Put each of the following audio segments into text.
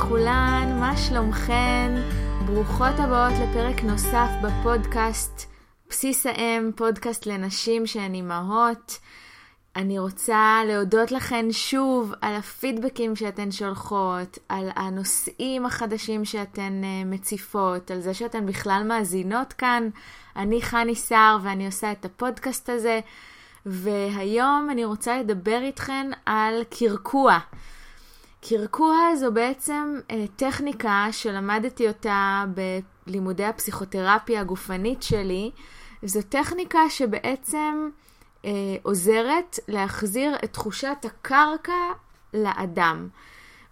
לכולן, מה שלומכן? ברוכות הבאות לפרק נוסף בפודקאסט בסיס האם, פודקאסט לנשים שהן אימהות. אני רוצה להודות לכן שוב על הפידבקים שאתן שולחות, על הנושאים החדשים שאתן uh, מציפות, על זה שאתן בכלל מאזינות כאן. אני חני סער ואני עושה את הפודקאסט הזה, והיום אני רוצה לדבר איתכן על קרקוע. קרקוע זו בעצם uh, טכניקה שלמדתי אותה בלימודי הפסיכותרפיה הגופנית שלי. זו טכניקה שבעצם אה, עוזרת להחזיר את תחושת הקרקע לאדם.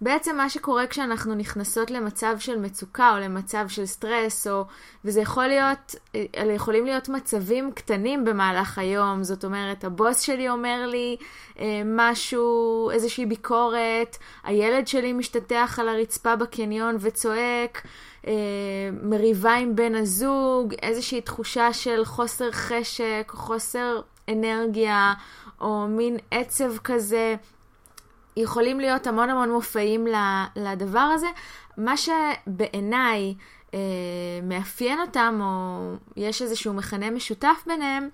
בעצם מה שקורה כשאנחנו נכנסות למצב של מצוקה או למצב של סטרס, או, וזה יכול להיות, אלה יכולים להיות מצבים קטנים במהלך היום, זאת אומרת, הבוס שלי אומר לי אה, משהו, איזושהי ביקורת, הילד שלי משתטח על הרצפה בקניון וצועק, אה, מריבה עם בן הזוג, איזושהי תחושה של חוסר חשק, חוסר אנרגיה, או מין עצב כזה. יכולים להיות המון המון מופעים לדבר הזה. מה שבעיניי אה, מאפיין אותם, או יש איזשהו מכנה משותף ביניהם,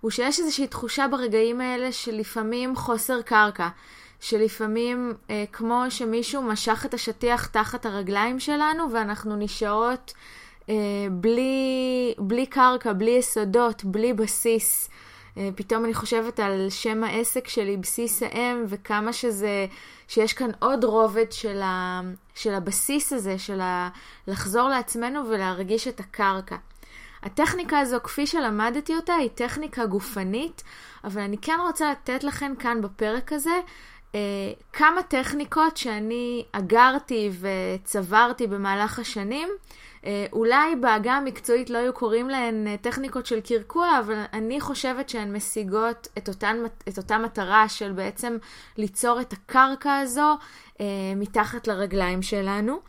הוא שיש איזושהי תחושה ברגעים האלה שלפעמים חוסר קרקע. שלפעמים, אה, כמו שמישהו משך את השטיח תחת הרגליים שלנו, ואנחנו נשארות אה, בלי, בלי קרקע, בלי יסודות, בלי בסיס. אה, פתאום אני חושבת על שם העסק שלי, בסיס האם, וכמה שזה, שיש כאן עוד רובד של, ה, של הבסיס הזה, של ה, לחזור לעצמנו ולהרגיש את הקרקע. הטכניקה הזו, כפי שלמדתי אותה, היא טכניקה גופנית, אבל אני כן רוצה לתת לכם כאן בפרק הזה אה, כמה טכניקות שאני אגרתי וצברתי במהלך השנים. אה, אולי בעגה המקצועית לא היו קוראים להן אה, טכניקות של קרקוע, אבל אני חושבת שהן משיגות את, אותן, את אותה מטרה של בעצם ליצור את הקרקע הזו אה, מתחת לרגליים שלנו.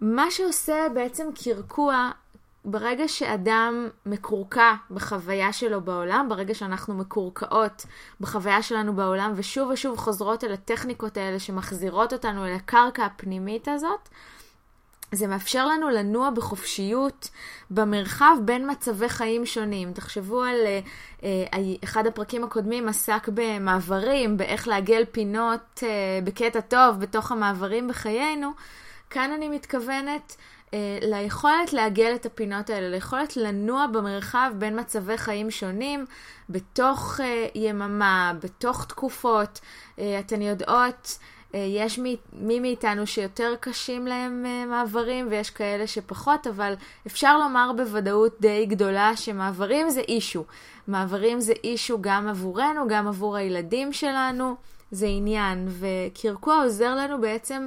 מה שעושה בעצם קרקוע, ברגע שאדם מקורקע בחוויה שלו בעולם, ברגע שאנחנו מקורקעות בחוויה שלנו בעולם, ושוב ושוב חוזרות אל הטכניקות האלה שמחזירות אותנו אל הקרקע הפנימית הזאת, זה מאפשר לנו לנוע בחופשיות במרחב בין מצבי חיים שונים. תחשבו על uh, uh, אחד הפרקים הקודמים עסק במעברים, באיך לעגל פינות uh, בקטע טוב בתוך המעברים בחיינו. כאן אני מתכוונת ליכולת לעגל את הפינות האלה, ליכולת לנוע במרחב בין מצבי חיים שונים, בתוך יממה, בתוך תקופות. אתן יודעות... אה, יש מי, מי מאיתנו שיותר קשים להם אה, מעברים ויש כאלה שפחות, אבל אפשר לומר בוודאות די גדולה שמעברים זה אישו. מעברים זה אישו גם עבורנו, גם עבור הילדים שלנו, זה עניין. וקרקוע עוזר לנו בעצם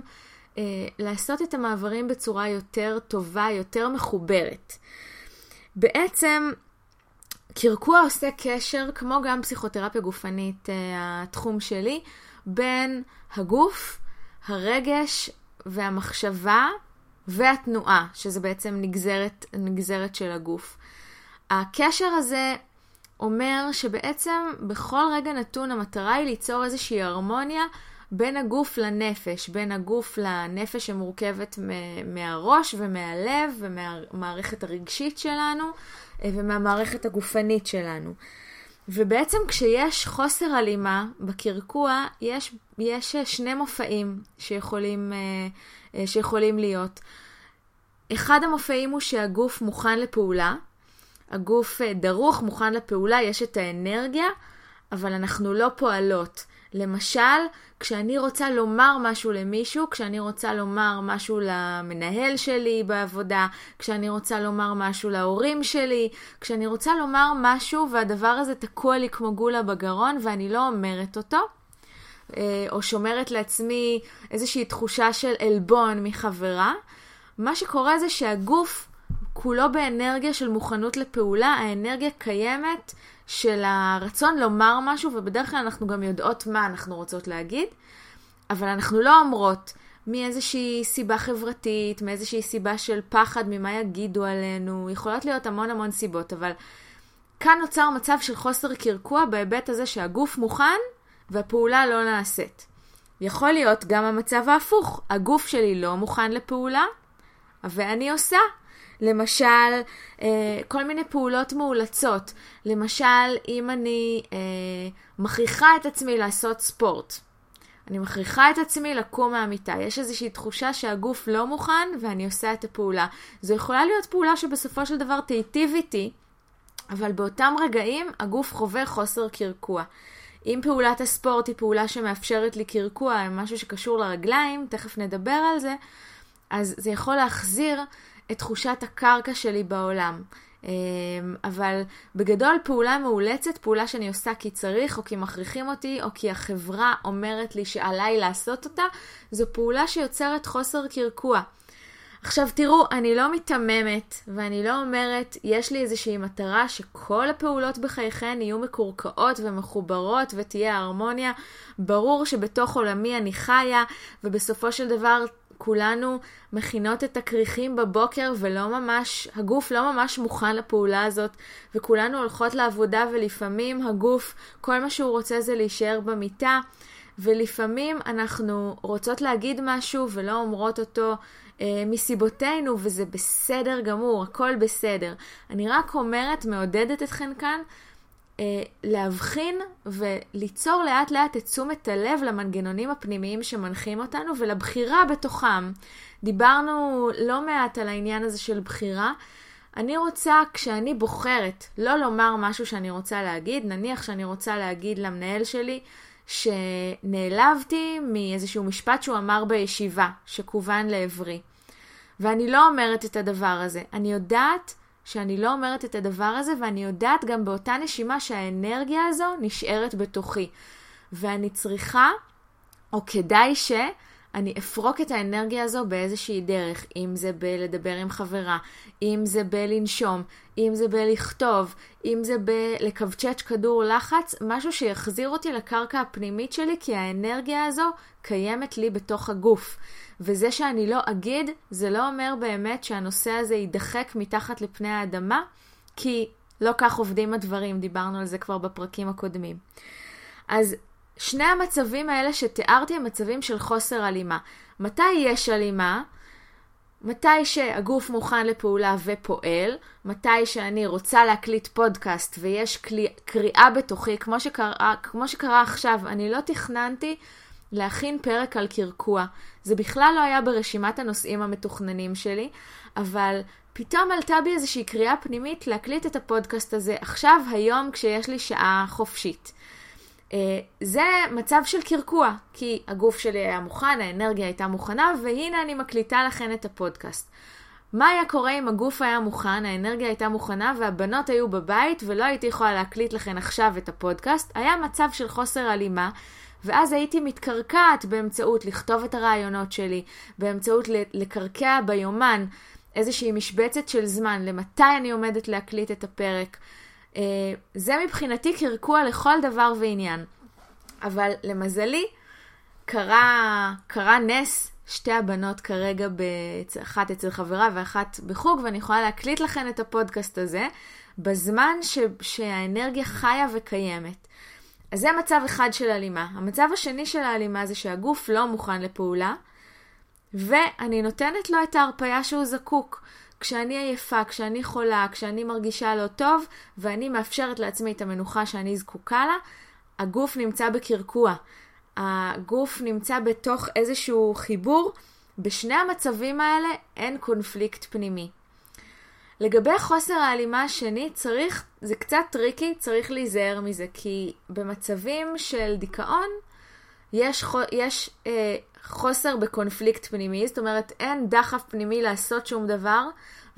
אה, לעשות את המעברים בצורה יותר טובה, יותר מחוברת. בעצם, קרקוע עושה קשר, כמו גם פסיכותרפיה גופנית, אה, התחום שלי, בין הגוף, הרגש והמחשבה והתנועה, שזה בעצם נגזרת, נגזרת של הגוף. הקשר הזה אומר שבעצם בכל רגע נתון המטרה היא ליצור איזושהי הרמוניה בין הגוף לנפש, בין הגוף לנפש שמורכבת מהראש ומהלב ומהמערכת הרגשית שלנו אה, ומהמערכת הגופנית שלנו. ובעצם כשיש חוסר הלימה בקרקוע, יש, יש שני מופעים שיכולים, אה, אה, שיכולים להיות. אחד המופעים הוא שהגוף מוכן לפעולה, הגוף אה, דרוך, מוכן לפעולה, יש את האנרגיה, אבל אנחנו לא פועלות. למשל, כשאני רוצה לומר משהו למישהו, כשאני רוצה לומר משהו למנהל שלי בעבודה, כשאני רוצה לומר משהו להורים שלי, כשאני רוצה לומר משהו והדבר הזה תקוע לי כמו גולה בגרון ואני לא אומרת אותו, אה, או שומרת לעצמי איזושהי תחושה של עלבון מחברה, מה שקורה זה שהגוף כולו באנרגיה של מוכנות לפעולה, האנרגיה קיימת של הרצון לומר משהו, ובדרך כלל אנחנו גם יודעות מה אנחנו רוצות להגיד, אבל אנחנו לא אומרות מאיזושהי סיבה חברתית, מאיזושהי סיבה של פחד ממה יגידו עלינו, יכולות להיות המון המון סיבות, אבל כאן נוצר מצב של חוסר קרקוע בהיבט הזה שהגוף מוכן והפעולה לא נעשית. יכול להיות גם המצב ההפוך, הגוף שלי לא מוכן לפעולה, ואני עושה. למשל, אה, כל מיני פעולות מאולצות. למשל, אם אני אה, מכריחה את עצמי לעשות ספורט. אני מכריחה את עצמי לקום מהמיטה. יש איזושהי תחושה שהגוף לא מוכן ואני עושה את הפעולה. זו יכולה להיות פעולה שבסופו של דבר תיטיב איתי, אבל באותם רגעים הגוף חווה חוסר קרקוע. אם פעולת הספורט היא פעולה שמאפשרת לי קרקוע, משהו שקשור לרגליים, תכף נדבר על זה, אז זה יכול להחזיר את תחושת הקרקע שלי בעולם. אמ, אבל בגדול פעולה מאולצת, פעולה שאני עושה כי צריך, או כי מכריחים אותי, או כי החברה אומרת לי שעליי לעשות אותה, זו פעולה שיוצרת חוסר קרקוע. עכשיו תראו, אני לא מיתממת, ואני לא אומרת, יש לי איזושהי מטרה שכל הפעולות בחייכן יהיו מקורקעות ומחוברות ותהיה הרמוניה. ברור שבתוך עולמי אני חיה, ובסופו של דבר כולנו מכינות את הכריכים בבוקר ולא ממש, הגוף לא ממש מוכן לפעולה הזאת, וכולנו הולכות לעבודה ולפעמים הגוף, כל מה שהוא רוצה זה להישאר במיטה, ולפעמים אנחנו רוצות להגיד משהו ולא אומרות אותו אה, מסיבותינו, וזה בסדר גמור, הכל בסדר. אני רק אומרת, מעודדת אתכן כאן, להבחין וליצור לאט לאט את תשומת הלב למנגנונים הפנימיים שמנחים אותנו ולבחירה בתוכם. דיברנו לא מעט על העניין הזה של בחירה. אני רוצה, כשאני בוחרת לא לומר משהו שאני רוצה להגיד, נניח שאני רוצה להגיד למנהל שלי שנעלבתי מאיזשהו משפט שהוא אמר בישיבה, שכוון לעברי. ואני לא אומרת את הדבר הזה. אני יודעת שאני לא אומרת את הדבר הזה, ואני יודעת גם באותה נשימה שהאנרגיה הזו נשארת בתוכי. ואני צריכה, או כדאי ש... אני אפרוק את האנרגיה הזו באיזושהי דרך, אם זה בלדבר עם חברה, אם זה בלנשום, אם זה בלכתוב, אם זה בלקבצ'ץ' כדור לחץ, משהו שיחזיר אותי לקרקע הפנימית שלי, כי האנרגיה הזו קיימת לי בתוך הגוף. וזה שאני לא אגיד, זה לא אומר באמת שהנושא הזה יידחק מתחת לפני האדמה, כי לא כך עובדים הדברים, דיברנו על זה כבר בפרקים הקודמים. אז שני המצבים האלה שתיארתי הם מצבים של חוסר הלימה. מתי יש הלימה? מתי שהגוף מוכן לפעולה ופועל, מתי שאני רוצה להקליט פודקאסט ויש קריאה בתוכי, כמו שקרה, כמו שקרה עכשיו, אני לא תכננתי להכין פרק על קרקוע. זה בכלל לא היה ברשימת הנושאים המתוכננים שלי, אבל פתאום עלתה בי איזושהי קריאה פנימית להקליט את הפודקאסט הזה עכשיו, היום, כשיש לי שעה חופשית. Uh, זה מצב של קרקוע, כי הגוף שלי היה מוכן, האנרגיה הייתה מוכנה, והנה אני מקליטה לכן את הפודקאסט. מה היה קורה אם הגוף היה מוכן, האנרגיה הייתה מוכנה והבנות היו בבית ולא הייתי יכולה להקליט לכן עכשיו את הפודקאסט? היה מצב של חוסר הלימה, ואז הייתי מתקרקעת באמצעות לכתוב את הרעיונות שלי, באמצעות לקרקע ביומן איזושהי משבצת של זמן, למתי אני עומדת להקליט את הפרק. אה, זה מבחינתי קרקוע לכל דבר ועניין. אבל למזלי, קרה, קרה נס, שתי הבנות כרגע, אחת אצל חברה ואחת בחוג, ואני יכולה להקליט לכן את הפודקאסט הזה, בזמן ש, שהאנרגיה חיה וקיימת. אז זה מצב אחד של הלימה. המצב השני של ההלימה זה שהגוף לא מוכן לפעולה, ואני נותנת לו את ההרפיה שהוא זקוק. כשאני עייפה, כשאני חולה, כשאני מרגישה לא טוב, ואני מאפשרת לעצמי את המנוחה שאני זקוקה לה, הגוף נמצא בקרקוע. הגוף נמצא בתוך איזשהו חיבור. בשני המצבים האלה אין קונפליקט פנימי. לגבי חוסר ההלימה השני, צריך, זה קצת טריקי, צריך להיזהר מזה, כי במצבים של דיכאון יש, יש אה, חוסר בקונפליקט פנימי, זאת אומרת אין דחף פנימי לעשות שום דבר,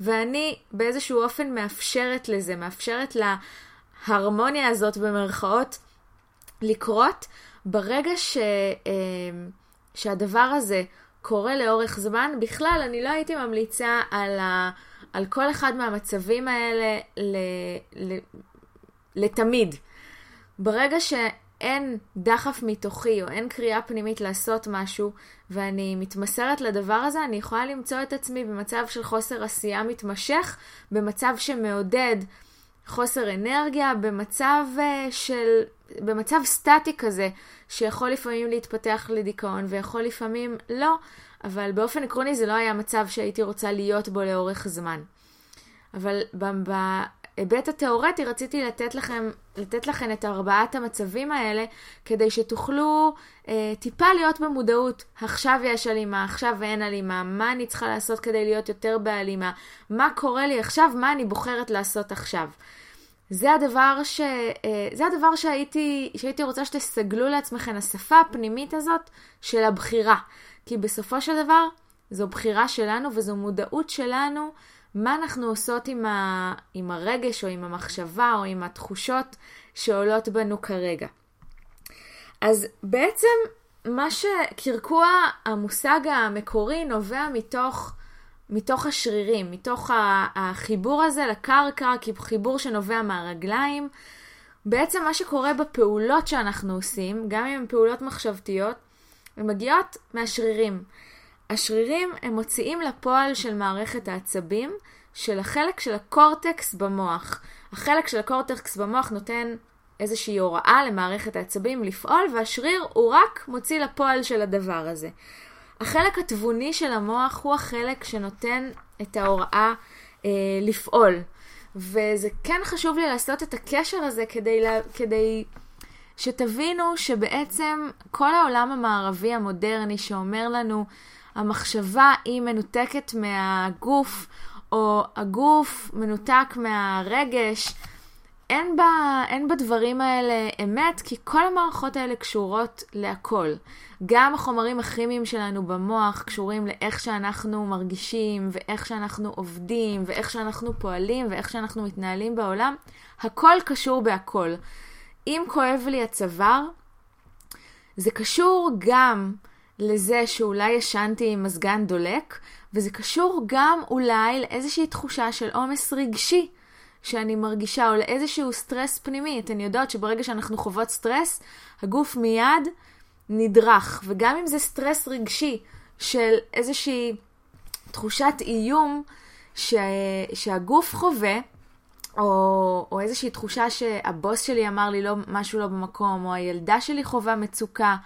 ואני באיזשהו אופן מאפשרת לזה, מאפשרת להרמוניה הזאת במרכאות לקרות ברגע ש, אה, שהדבר הזה קורה לאורך זמן. בכלל, אני לא הייתי ממליצה על ה... על כל אחד מהמצבים האלה ל, ל, לתמיד. ברגע שאין דחף מתוכי או אין קריאה פנימית לעשות משהו ואני מתמסרת לדבר הזה, אני יכולה למצוא את עצמי במצב של חוסר עשייה מתמשך, במצב שמעודד חוסר אנרגיה, במצב uh, של במצב סטטי כזה, שיכול לפעמים להתפתח לדיכאון ויכול לפעמים לא, אבל באופן עקרוני זה לא היה מצב שהייתי רוצה להיות בו לאורך זמן. אבל בהיבט התיאורטי רציתי לתת לכם, לתת לכם את ארבעת המצבים האלה, כדי שתוכלו אה, טיפה להיות במודעות. עכשיו יש הלימה, עכשיו אין הלימה, מה אני צריכה לעשות כדי להיות יותר בהלימה, מה קורה לי עכשיו, מה אני בוחרת לעשות עכשיו. זה הדבר, ש, אה, זה הדבר שהייתי, שהייתי רוצה שתסגלו לעצמכם, השפה הפנימית הזאת של הבחירה. כי בסופו של דבר, זו בחירה שלנו וזו מודעות שלנו מה אנחנו עושות עם, ה, עם הרגש או עם המחשבה או עם התחושות שעולות בנו כרגע. אז בעצם מה שקרקוע המושג המקורי נובע מתוך, מתוך השרירים, מתוך החיבור הזה לקרקע, חיבור שנובע מהרגליים. בעצם מה שקורה בפעולות שאנחנו עושים, גם אם הן פעולות מחשבתיות, הן מגיעות מהשרירים. השרירים הם מוציאים לפועל של מערכת העצבים של החלק של הקורטקס במוח. החלק של הקורטקס במוח נותן איזושהי הוראה למערכת העצבים לפעול, והשריר הוא רק מוציא לפועל של הדבר הזה. החלק התבוני של המוח הוא החלק שנותן את ההוראה אה, לפעול. וזה כן חשוב לי לעשות את הקשר הזה כדי, לה, כדי שתבינו שבעצם כל העולם המערבי המודרני שאומר לנו המחשבה היא מנותקת מהגוף, או הגוף מנותק מהרגש, אין, בה, אין בדברים האלה אמת, כי כל המערכות האלה קשורות להכל. גם החומרים הכימיים שלנו במוח קשורים לאיך שאנחנו מרגישים, ואיך שאנחנו עובדים, ואיך שאנחנו פועלים, ואיך שאנחנו מתנהלים בעולם. הכל קשור בהכל. אם כואב לי הצוואר, זה קשור גם לזה שאולי ישנתי עם מזגן דולק, וזה קשור גם אולי לאיזושהי תחושה של עומס רגשי שאני מרגישה, או לאיזשהו סטרס פנימי. אתן יודעות שברגע שאנחנו חוות סטרס, הגוף מיד נדרך, וגם אם זה סטרס רגשי של איזושהי תחושת איום ש... שהגוף חווה, או, או איזושהי תחושה שהבוס שלי אמר לי לא, משהו לא במקום, או הילדה שלי חווה מצוקה,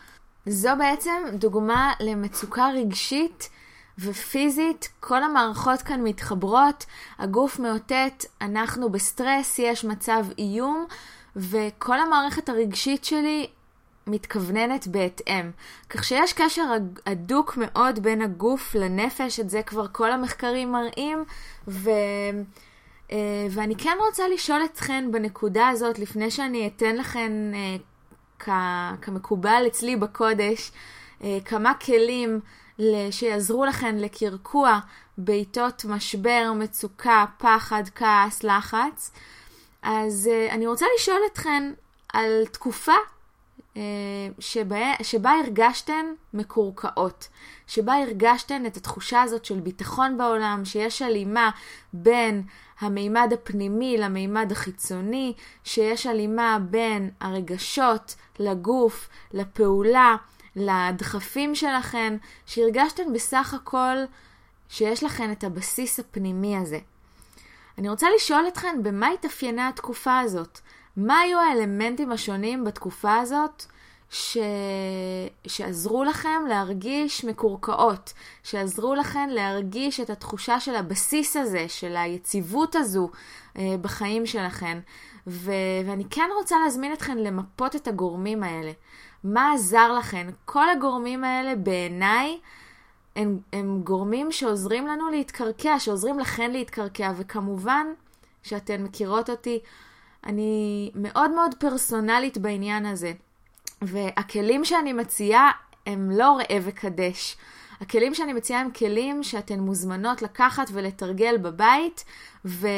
זו בעצם דוגמה למצוקה רגשית ופיזית, כל המערכות כאן מתחברות, הגוף מאותת, אנחנו בסטרס, יש מצב איום, וכל המערכת הרגשית שלי מתכווננת בהתאם. כך שיש קשר הדוק מאוד בין הגוף לנפש, את זה כבר כל המחקרים מראים, ו... אה, ואני כן רוצה לשאול אתכן בנקודה הזאת, לפני שאני אתן לכן, אה, כמקובל אצלי בקודש, אה, כמה כלים שיעזרו לכן לקרקוע בעיתות משבר, מצוקה, פחד, כעס, לחץ. אז uh, אני רוצה לשאול אתכן על תקופה uh, שבה, שבה הרגשתן מקורקעות, שבה הרגשתן את התחושה הזאת של ביטחון בעולם, שיש הלימה בין המימד הפנימי למימד החיצוני, שיש הלימה בין הרגשות לגוף, לפעולה, לדחפים שלכן, שהרגשתן בסך הכל שיש לכן את הבסיס הפנימי הזה. אני רוצה לשאול אתכן במה התאפיינה התקופה הזאת? מה היו האלמנטים השונים בתקופה הזאת ש... שעזרו לכם להרגיש מקורקעות, שעזרו לכם להרגיש את התחושה של הבסיס הזה, של היציבות הזו אה, בחיים שלכם. ו... ואני כן רוצה להזמין אתכן למפות את הגורמים האלה. מה עזר לכן? כל הגורמים האלה בעיניי הם, הם גורמים שעוזרים לנו להתקרקע, שעוזרים לכן להתקרקע, וכמובן שאתן מכירות אותי, אני מאוד מאוד פרסונלית בעניין הזה. והכלים שאני מציעה הם לא ראה וקדש. הכלים שאני מציעה הם כלים שאתן מוזמנות לקחת ולתרגל בבית ו,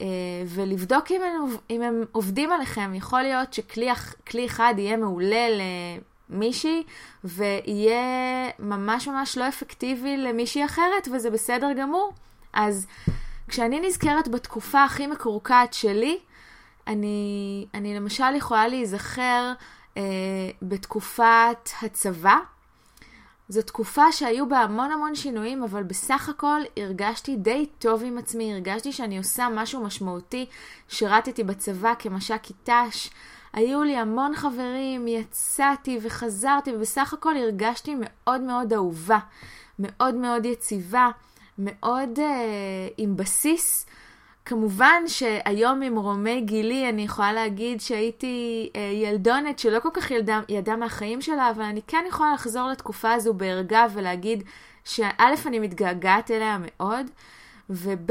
אה, ולבדוק אם הם, אם הם עובדים עליכם. יכול להיות שכלי אחד יהיה מעולה למישהי ויהיה ממש ממש לא אפקטיבי למישהי אחרת וזה בסדר גמור. אז כשאני נזכרת בתקופה הכי מקורקעת שלי, אני, אני למשל יכולה להיזכר אה, בתקופת הצבא. זו תקופה שהיו בה המון המון שינויים, אבל בסך הכל הרגשתי די טוב עם עצמי, הרגשתי שאני עושה משהו משמעותי. שירתתי בצבא כמש"קית ת"ש, היו לי המון חברים, יצאתי וחזרתי, ובסך הכל הרגשתי מאוד מאוד אהובה, מאוד מאוד יציבה, מאוד אה, עם בסיס. כמובן שהיום עם רומי גילי אני יכולה להגיד שהייתי אה, ילדונת שלא כל כך ילדה, ידעה מהחיים שלה, אבל אני כן יכולה לחזור לתקופה הזו בערגה ולהגיד שא', אני מתגעגעת אליה מאוד, וב',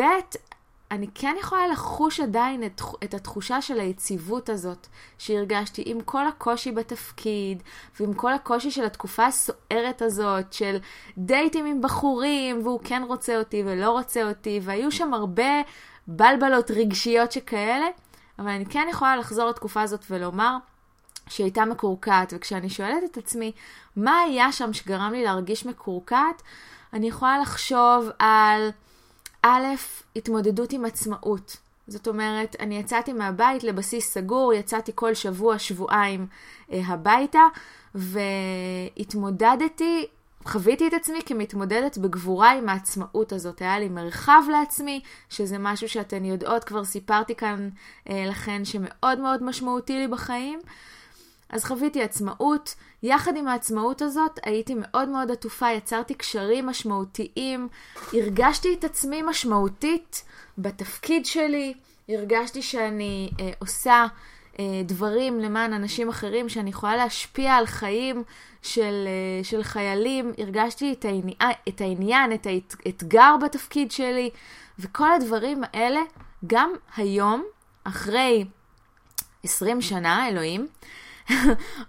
אני כן יכולה לחוש עדיין את, את התחושה של היציבות הזאת שהרגשתי עם כל הקושי בתפקיד ועם כל הקושי של התקופה הסוערת הזאת של דייטים עם בחורים והוא כן רוצה אותי ולא רוצה אותי והיו שם הרבה בלבלות רגשיות שכאלה, אבל אני כן יכולה לחזור לתקופה הזאת ולומר שהיא הייתה מקורקעת, וכשאני שואלת את עצמי מה היה שם שגרם לי להרגיש מקורקעת, אני יכולה לחשוב על א', התמודדות עם עצמאות. זאת אומרת, אני יצאתי מהבית לבסיס סגור, יצאתי כל שבוע, שבועיים אה, הביתה, והתמודדתי חוויתי את עצמי כמתמודדת בגבורה עם העצמאות הזאת. היה לי מרחב לעצמי, שזה משהו שאתן יודעות, כבר סיפרתי כאן אה, לכן, שמאוד מאוד משמעותי לי בחיים. אז חוויתי עצמאות. יחד עם העצמאות הזאת הייתי מאוד מאוד עטופה, יצרתי קשרים משמעותיים, הרגשתי את עצמי משמעותית בתפקיד שלי, הרגשתי שאני אה, עושה דברים למען אנשים אחרים, שאני יכולה להשפיע על חיים של, אה, של חיילים, הרגשתי את העניין, את העניין, את האתגר בתפקיד שלי, וכל הדברים האלה, גם היום, אחרי 20 שנה, אלוהים,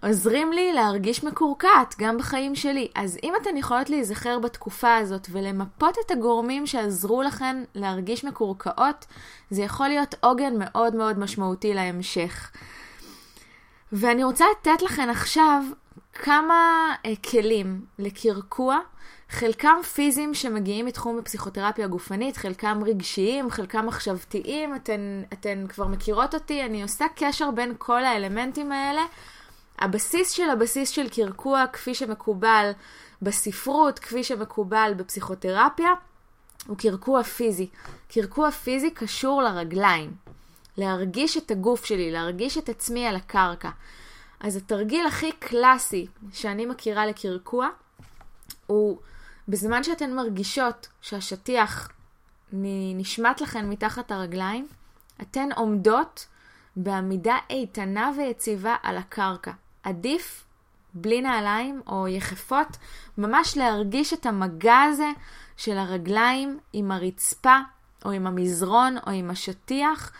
עוזרים לי להרגיש מקורקעת גם בחיים שלי. אז אם אתן יכולות להיזכר בתקופה הזאת ולמפות את הגורמים שעזרו לכן להרגיש מקורקעות, זה יכול להיות עוגן מאוד מאוד משמעותי להמשך. ואני רוצה לתת לכן עכשיו כמה uh, כלים לקרקוע, חלקם פיזיים שמגיעים מתחום הפסיכותרפיה הגופנית, חלקם רגשיים, חלקם מחשבתיים, אתן, אתן כבר מכירות אותי, אני עושה קשר בין כל האלמנטים האלה. הבסיס של הבסיס של קרקוע, כפי שמקובל בספרות, כפי שמקובל בפסיכותרפיה, הוא קרקוע פיזי. קרקוע פיזי קשור לרגליים. להרגיש את הגוף שלי, להרגיש את עצמי על הקרקע. אז התרגיל הכי קלאסי שאני מכירה לקרקוע, הוא בזמן שאתן מרגישות שהשטיח נשמט לכן מתחת הרגליים, אתן עומדות בעמידה איתנה ויציבה על הקרקע. עדיף בלי נעליים או יחפות, ממש להרגיש את המגע הזה של הרגליים עם הרצפה או עם המזרון או עם השטיח,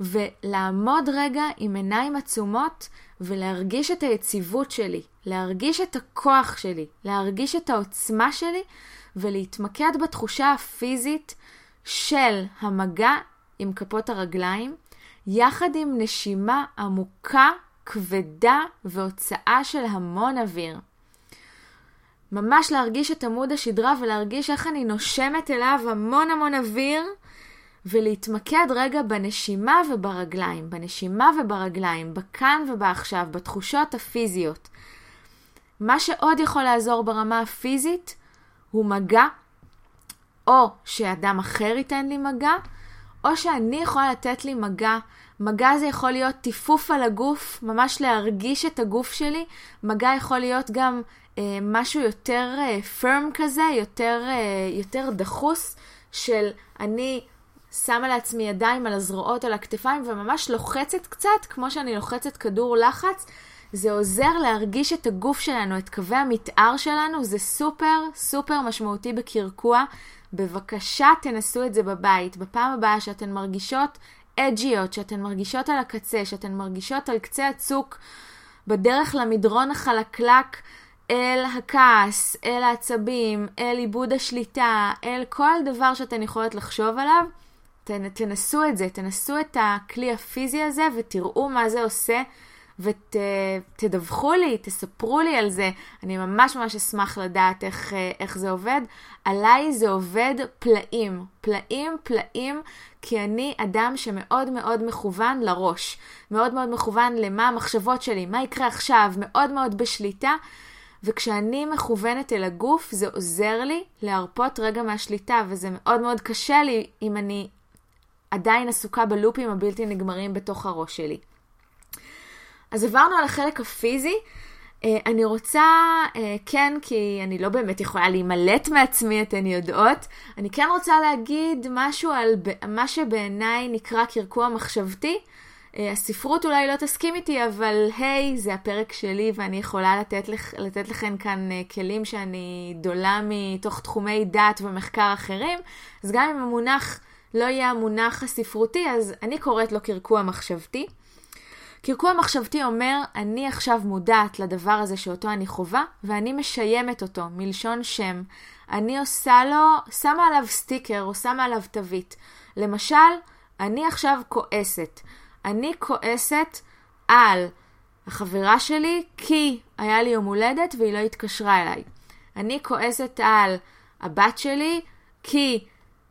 ולעמוד רגע עם עיניים עצומות ולהרגיש את היציבות שלי, להרגיש את הכוח שלי, להרגיש את העוצמה שלי ולהתמקד בתחושה הפיזית של המגע עם כפות הרגליים, יחד עם נשימה עמוקה, כבדה והוצאה של המון אוויר. ממש להרגיש את עמוד השדרה ולהרגיש איך אני נושמת אליו המון המון אוויר ולהתמקד רגע בנשימה וברגליים, בנשימה וברגליים, בכאן ובעכשיו, בתחושות הפיזיות. מה שעוד יכול לעזור ברמה הפיזית הוא מגע, או שאדם אחר ייתן לי מגע, או שאני יכולה לתת לי מגע. מגע זה יכול להיות טיפוף על הגוף, ממש להרגיש את הגוף שלי. מגע יכול להיות גם אה, משהו יותר אה, firm כזה, יותר, אה, יותר דחוס, של אני שמה לעצמי ידיים על הזרועות, על הכתפיים, וממש לוחצת קצת, כמו שאני לוחצת כדור לחץ. זה עוזר להרגיש את הגוף שלנו, את קווי המתאר שלנו, זה סופר סופר משמעותי בקרקוע. בבקשה תנסו את זה בבית. בפעם הבאה שאתן מרגישות אג'יות, שאתן מרגישות על הקצה, שאתן מרגישות על קצה הצוק בדרך למדרון החלקלק אל הכעס, אל העצבים, אל עיבוד השליטה, אל כל דבר שאתן יכולות לחשוב עליו, תנסו את זה, תנסו את הכלי הפיזי הזה ותראו מה זה עושה ותדווחו לי, תספרו לי על זה. אני ממש ממש אשמח לדעת איך, איך זה עובד. עליי זה עובד פלאים, פלאים, פלאים, כי אני אדם שמאוד מאוד מכוון לראש. מאוד מאוד מכוון למה המחשבות שלי, מה יקרה עכשיו, מאוד מאוד בשליטה. וכשאני מכוונת אל הגוף, זה עוזר לי להרפות רגע מהשליטה, וזה מאוד מאוד קשה לי אם אני עדיין עסוקה בלופים הבלתי נגמרים בתוך הראש שלי. אז עברנו על החלק הפיזי. Uh, אני רוצה, uh, כן, כי אני לא באמת יכולה להימלט מעצמי, אתן יודעות, אני כן רוצה להגיד משהו על מה שבעיניי נקרא קרקוע מחשבתי. Uh, הספרות אולי לא תסכים איתי, אבל היי, hey, זה הפרק שלי ואני יכולה לתת, לכ, לתת לכם כאן כלים שאני דולה מתוך תחומי דת ומחקר אחרים, אז גם אם המונח לא יהיה המונח הספרותי, אז אני קוראת לו קרקוע מחשבתי. קרקוע מחשבתי אומר, אני עכשיו מודעת לדבר הזה שאותו אני חווה, ואני משיימת אותו, מלשון שם. אני עושה לו, שמה עליו סטיקר או שמה עליו תווית. למשל, אני עכשיו כועסת. אני כועסת על החברה שלי כי היה לי יום הולדת והיא לא התקשרה אליי. אני כועסת על הבת שלי כי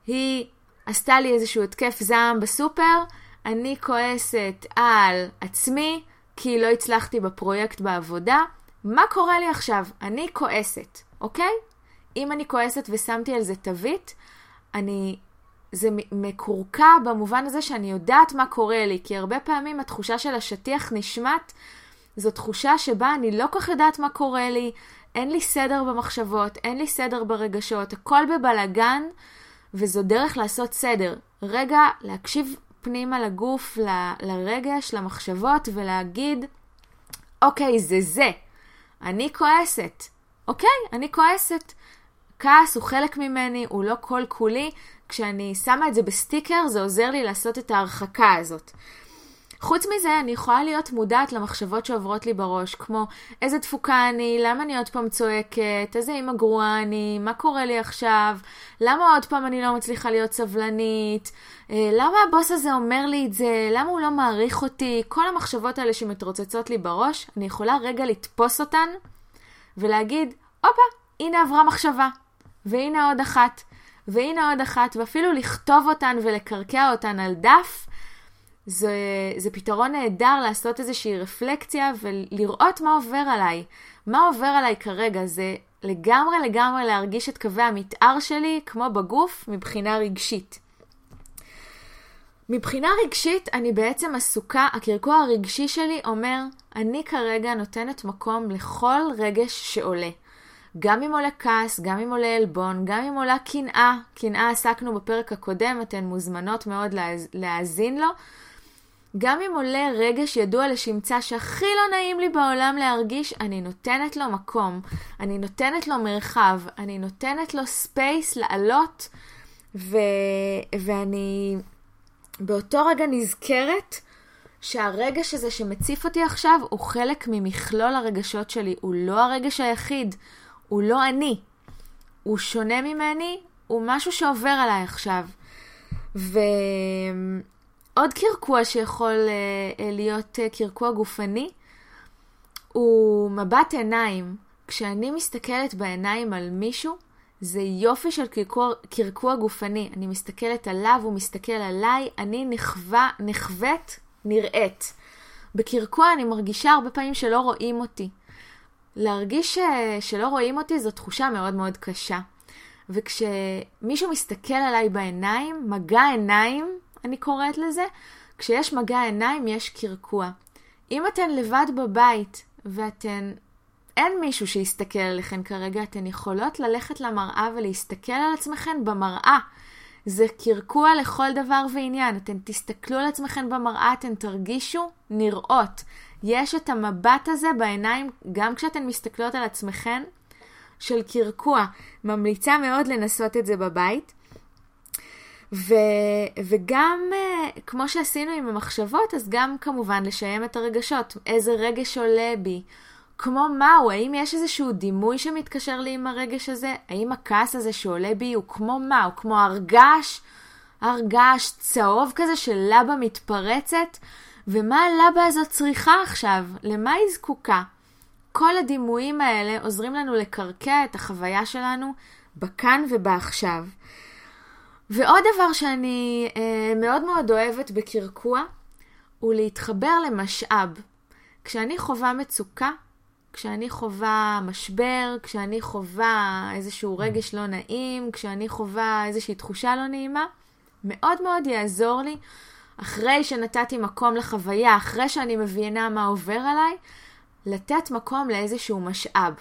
היא עשתה לי איזשהו התקף זעם בסופר, אני כועסת על עצמי כי לא הצלחתי בפרויקט בעבודה. מה קורה לי עכשיו? אני כועסת, אוקיי? אם אני כועסת ושמתי על זה תווית, אני... זה מקורקע במובן הזה שאני יודעת מה קורה לי, כי הרבה פעמים התחושה של השטיח נשמט, זו תחושה שבה אני לא כל כך יודעת מה קורה לי, אין לי סדר במחשבות, אין לי סדר ברגשות, הכל בבלגן, וזו דרך לעשות סדר. רגע, להקשיב פנימה לגוף, ל, לרגש, למחשבות, ולהגיד, אוקיי, זה זה. אני כועסת. אוקיי, אני כועסת. כעס הוא חלק ממני, הוא לא כל כולי. כשאני שמה את זה בסטיקר, זה עוזר לי לעשות את ההרחקה הזאת. חוץ מזה, אני יכולה להיות מודעת למחשבות שעוברות לי בראש, כמו איזה תפוקה אני, למה אני עוד פעם צועקת, איזה אימא גרועה אני, מה קורה לי עכשיו, למה עוד פעם אני לא מצליחה להיות סבלנית, אה, למה הבוס הזה אומר לי את זה, למה הוא לא מעריך אותי, כל המחשבות האלה שמתרוצצות לי בראש, אני יכולה רגע לתפוס אותן ולהגיד, הופה, הנה עברה מחשבה, והנה עוד אחת, והנה עוד אחת, ואפילו לכתוב אותן ולקרקע אותן על דף, זה, זה פתרון נהדר לעשות איזושהי רפלקציה ולראות מה עובר עליי. מה עובר עליי כרגע זה לגמרי לגמרי להרגיש את קווי המתאר שלי כמו בגוף מבחינה רגשית. מבחינה רגשית אני בעצם עסוקה, הקרקוע הרגשי שלי אומר, אני כרגע נותנת מקום לכל רגש שעולה. גם אם עולה כעס, גם אם עולה עלבון, גם אם עולה קנאה, קנאה עסקנו בפרק הקודם, אתן מוזמנות מאוד להאזין לו. גם אם עולה רגש ידוע לשמצה שהכי לא נעים לי בעולם להרגיש, אני נותנת לו מקום, אני נותנת לו מרחב, אני נותנת לו space לעלות, ו... ואני באותו רגע נזכרת שהרגש הזה שמציף אותי עכשיו הוא חלק ממכלול הרגשות שלי, הוא לא הרגש היחיד, הוא לא אני, הוא שונה ממני, הוא משהו שעובר עליי עכשיו. ו... עוד קרקוע שיכול uh, להיות uh, קרקוע גופני הוא מבט עיניים. כשאני מסתכלת בעיניים על מישהו, זה יופי של קרקוע, קרקוע גופני. אני מסתכלת עליו, הוא מסתכל עליי, אני נחווה, נחווית, נראית. בקרקוע אני מרגישה הרבה פעמים שלא רואים אותי. להרגיש שלא רואים אותי זו תחושה מאוד מאוד קשה. וכשמישהו מסתכל עליי בעיניים, מגע עיניים אני קוראת לזה, כשיש מגע עיניים יש קרקוע. אם אתן לבד בבית ואתן, אין מישהו שיסתכל עליכן כרגע, אתן יכולות ללכת למראה ולהסתכל על עצמכן במראה. זה קרקוע לכל דבר ועניין. אתן תסתכלו על עצמכן במראה, אתן תרגישו נראות. יש את המבט הזה בעיניים, גם כשאתן מסתכלות על עצמכן, של קרקוע. ממליצה מאוד לנסות את זה בבית. ו, וגם, אה, כמו שעשינו עם המחשבות, אז גם כמובן לשיים את הרגשות. איזה רגש עולה בי? כמו מהו? האם יש איזשהו דימוי שמתקשר לי עם הרגש הזה? האם הכעס הזה שעולה בי הוא כמו מה? הוא כמו הרגש? הרגש צהוב כזה של לבה מתפרצת? ומה הלבה הזאת צריכה עכשיו? למה היא זקוקה? כל הדימויים האלה עוזרים לנו לקרקע את החוויה שלנו בכאן ובעכשיו. ועוד דבר שאני אה, מאוד מאוד אוהבת בקרקוע, הוא להתחבר למשאב. כשאני חווה מצוקה, כשאני חווה משבר, כשאני חווה איזשהו רגש לא נעים, כשאני חווה איזושהי תחושה לא נעימה, מאוד מאוד יעזור לי אחרי שנתתי מקום לחוויה, אחרי שאני מבינה מה עובר עליי, לתת מקום לאיזשהו משאב.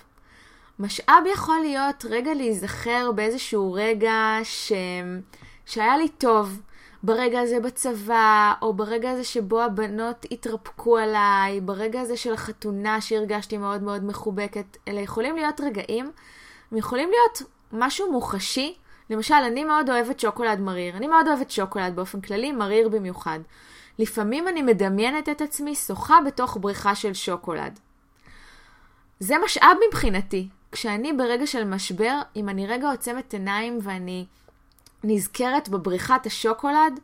משאב יכול להיות רגע להיזכר באיזשהו רגע ש... שהיה לי טוב, ברגע הזה בצבא, או ברגע הזה שבו הבנות התרפקו עליי, ברגע הזה של החתונה שהרגשתי מאוד מאוד מחובקת. אלה יכולים להיות רגעים, הם יכולים להיות משהו מוחשי. למשל, אני מאוד אוהבת שוקולד מריר. אני מאוד אוהבת שוקולד באופן כללי, מריר במיוחד. לפעמים אני מדמיינת את עצמי שוחה בתוך בריכה של שוקולד. זה משאב מבחינתי. כשאני ברגע של משבר, אם אני רגע עוצמת עיניים ואני נזכרת בבריכת השוקולד,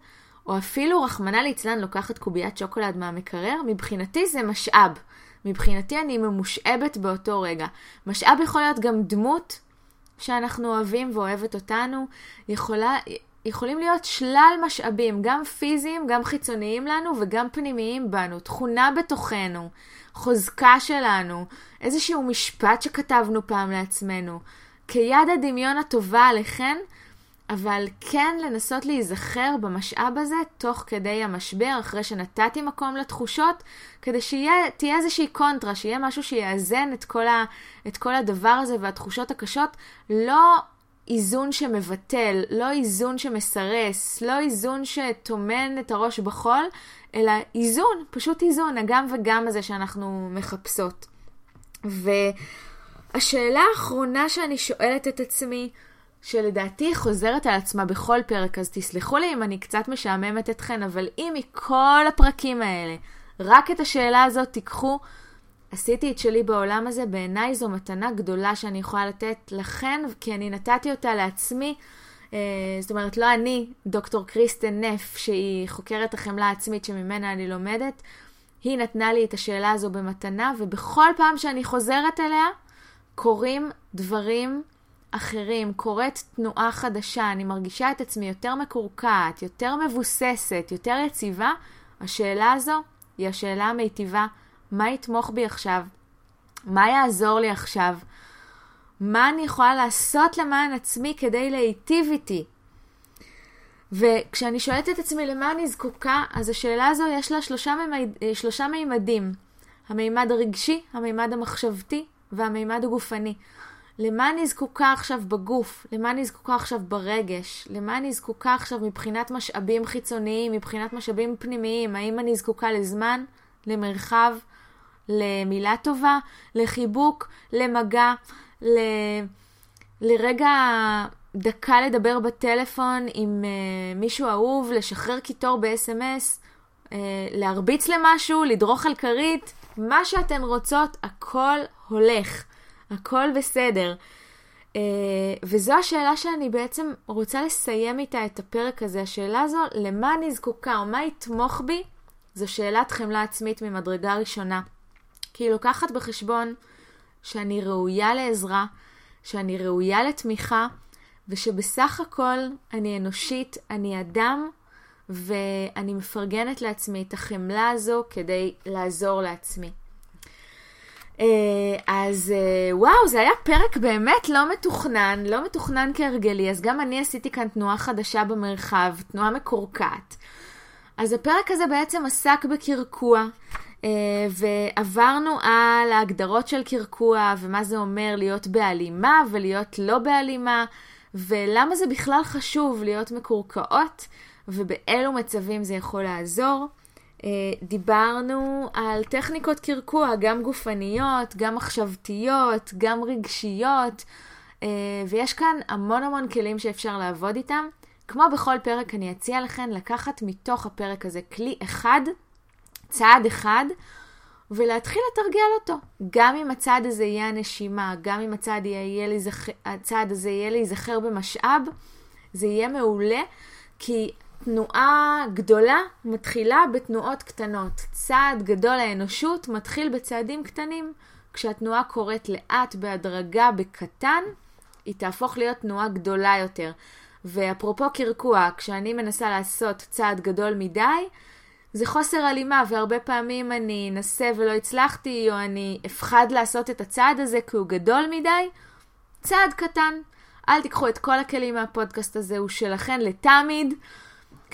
או אפילו, רחמנא ליצלן, לוקחת קוביית שוקולד מהמקרר, מבחינתי זה משאב. מבחינתי אני ממושאבת באותו רגע. משאב יכול להיות גם דמות שאנחנו אוהבים ואוהבת אותנו. יכולה, יכולים להיות שלל משאבים, גם פיזיים, גם חיצוניים לנו וגם פנימיים בנו. תכונה בתוכנו, חוזקה שלנו, איזשהו משפט שכתבנו פעם לעצמנו. כיד הדמיון הטובה עליכן, אבל כן לנסות להיזכר במשאב הזה תוך כדי המשבר, אחרי שנתתי מקום לתחושות, כדי שתהיה איזושהי קונטרה, שיהיה משהו שיאזן את כל, ה, את כל הדבר הזה והתחושות הקשות, לא איזון שמבטל, לא איזון שמסרס, לא איזון שטומן את הראש בחול, אלא איזון, פשוט איזון, הגם וגם הזה שאנחנו מחפשות. והשאלה האחרונה שאני שואלת את עצמי, שלדעתי חוזרת על עצמה בכל פרק, אז תסלחו לי אם אני קצת משעממת אתכן, אבל אם מכל הפרקים האלה רק את השאלה הזאת תיקחו, עשיתי את שלי בעולם הזה, בעיניי זו מתנה גדולה שאני יכולה לתת לכן, כי אני נתתי אותה לעצמי. Uh, זאת אומרת, לא אני, דוקטור קריסטן נף, שהיא חוקרת החמלה העצמית שממנה אני לומדת, היא נתנה לי את השאלה הזו במתנה, ובכל פעם שאני חוזרת אליה, קורים דברים אחרים, קורית תנועה חדשה, אני מרגישה את עצמי יותר מקורקעת, יותר מבוססת, יותר יציבה, השאלה הזו היא השאלה המיטיבה, מה יתמוך בי עכשיו? מה יעזור לי עכשיו? מה אני יכולה לעשות למען עצמי כדי להיטיב איתי? וכשאני שואלת את עצמי למה אני זקוקה, אז השאלה הזו יש לה שלושה, מימד, שלושה מימדים. המימד הרגשי, המימד המחשבתי והמימד הגופני. למה אני זקוקה עכשיו בגוף? למה אני זקוקה עכשיו ברגש? למה אני זקוקה עכשיו מבחינת משאבים חיצוניים, מבחינת משאבים פנימיים? האם אני זקוקה לזמן, למרחב, למילה טובה, לחיבוק, למגע, ל... לרגע דקה לדבר בטלפון עם uh, מישהו אהוב, לשחרר קיטור ב-SMS, uh, להרביץ למשהו, לדרוך על כרית, מה שאתן רוצות, הכל הולך. הכל בסדר. Uh, וזו השאלה שאני בעצם רוצה לסיים איתה את הפרק הזה. השאלה הזו, למה אני זקוקה או מה יתמוך בי, זו שאלת חמלה עצמית ממדרגה ראשונה. כי היא לוקחת בחשבון שאני ראויה לעזרה, שאני ראויה לתמיכה, ושבסך הכל אני אנושית, אני אדם, ואני מפרגנת לעצמי את החמלה הזו כדי לעזור לעצמי. אה, אז אה, וואו, זה היה פרק באמת לא מתוכנן, לא מתוכנן כהרגלי, אז גם אני עשיתי כאן תנועה חדשה במרחב, תנועה מקורקעת. אז הפרק הזה בעצם עסק בקרקוע, ועברנו על ההגדרות של קרקוע, ומה זה אומר להיות בהלימה ולהיות לא בהלימה, ולמה זה בכלל חשוב להיות מקורקעות, ובאילו מצבים זה יכול לעזור. אה, דיברנו על טכניקות קרקוע, גם גופניות, גם מחשבתיות, גם רגשיות, אה, ויש כאן המון המון כלים שאפשר לעבוד איתם. כמו בכל פרק, אני אציע לכם לקחת מתוך הפרק הזה כלי אחד, צעד אחד, ולהתחיל לתרגל אותו. גם אם הצעד הזה יהיה הנשימה, גם אם הצעד, יהיה להיזכ... הצעד הזה יהיה להיזכר במשאב, זה יהיה מעולה, כי תנועה גדולה מתחילה בתנועות קטנות. צעד גדול האנושות מתחיל בצעדים קטנים. כשהתנועה קורית לאט, בהדרגה, בקטן, היא תהפוך להיות תנועה גדולה יותר. ואפרופו קרקוע, כשאני מנסה לעשות צעד גדול מדי, זה חוסר הלימה, והרבה פעמים אני אנסה ולא הצלחתי, או אני אפחד לעשות את הצעד הזה כי הוא גדול מדי. צעד קטן. אל תיקחו את כל הכלים מהפודקאסט הזה, הוא שלכן לתמיד.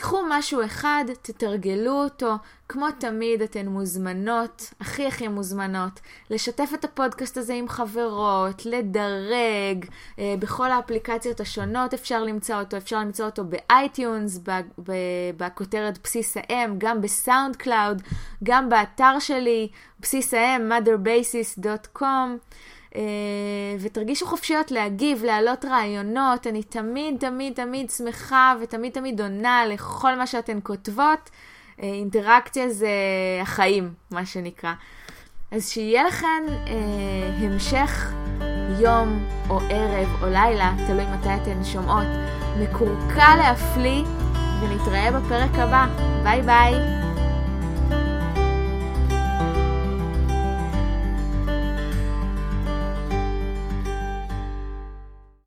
קחו משהו אחד, תתרגלו אותו. כמו תמיד, אתן מוזמנות, הכי הכי מוזמנות, לשתף את הפודקאסט הזה עם חברות, לדרג, אה, בכל האפליקציות השונות אפשר למצוא אותו, אפשר למצוא אותו ב iTunes, בכותרת בסיס האם, גם ב SoundCloud, גם באתר שלי, בסיס האם, motherbasis.com. אה, ותרגישו חופשיות להגיב, להעלות רעיונות. אני תמיד, תמיד, תמיד שמחה ותמיד, תמיד עונה לכל מה שאתן כותבות. אה, אינטראקציה זה החיים, מה שנקרא. אז שיהיה לכן אה, המשך יום או ערב או לילה, תלוי מתי אתן שומעות, מקורקע להפליא, ונתראה בפרק הבא. ביי ביי.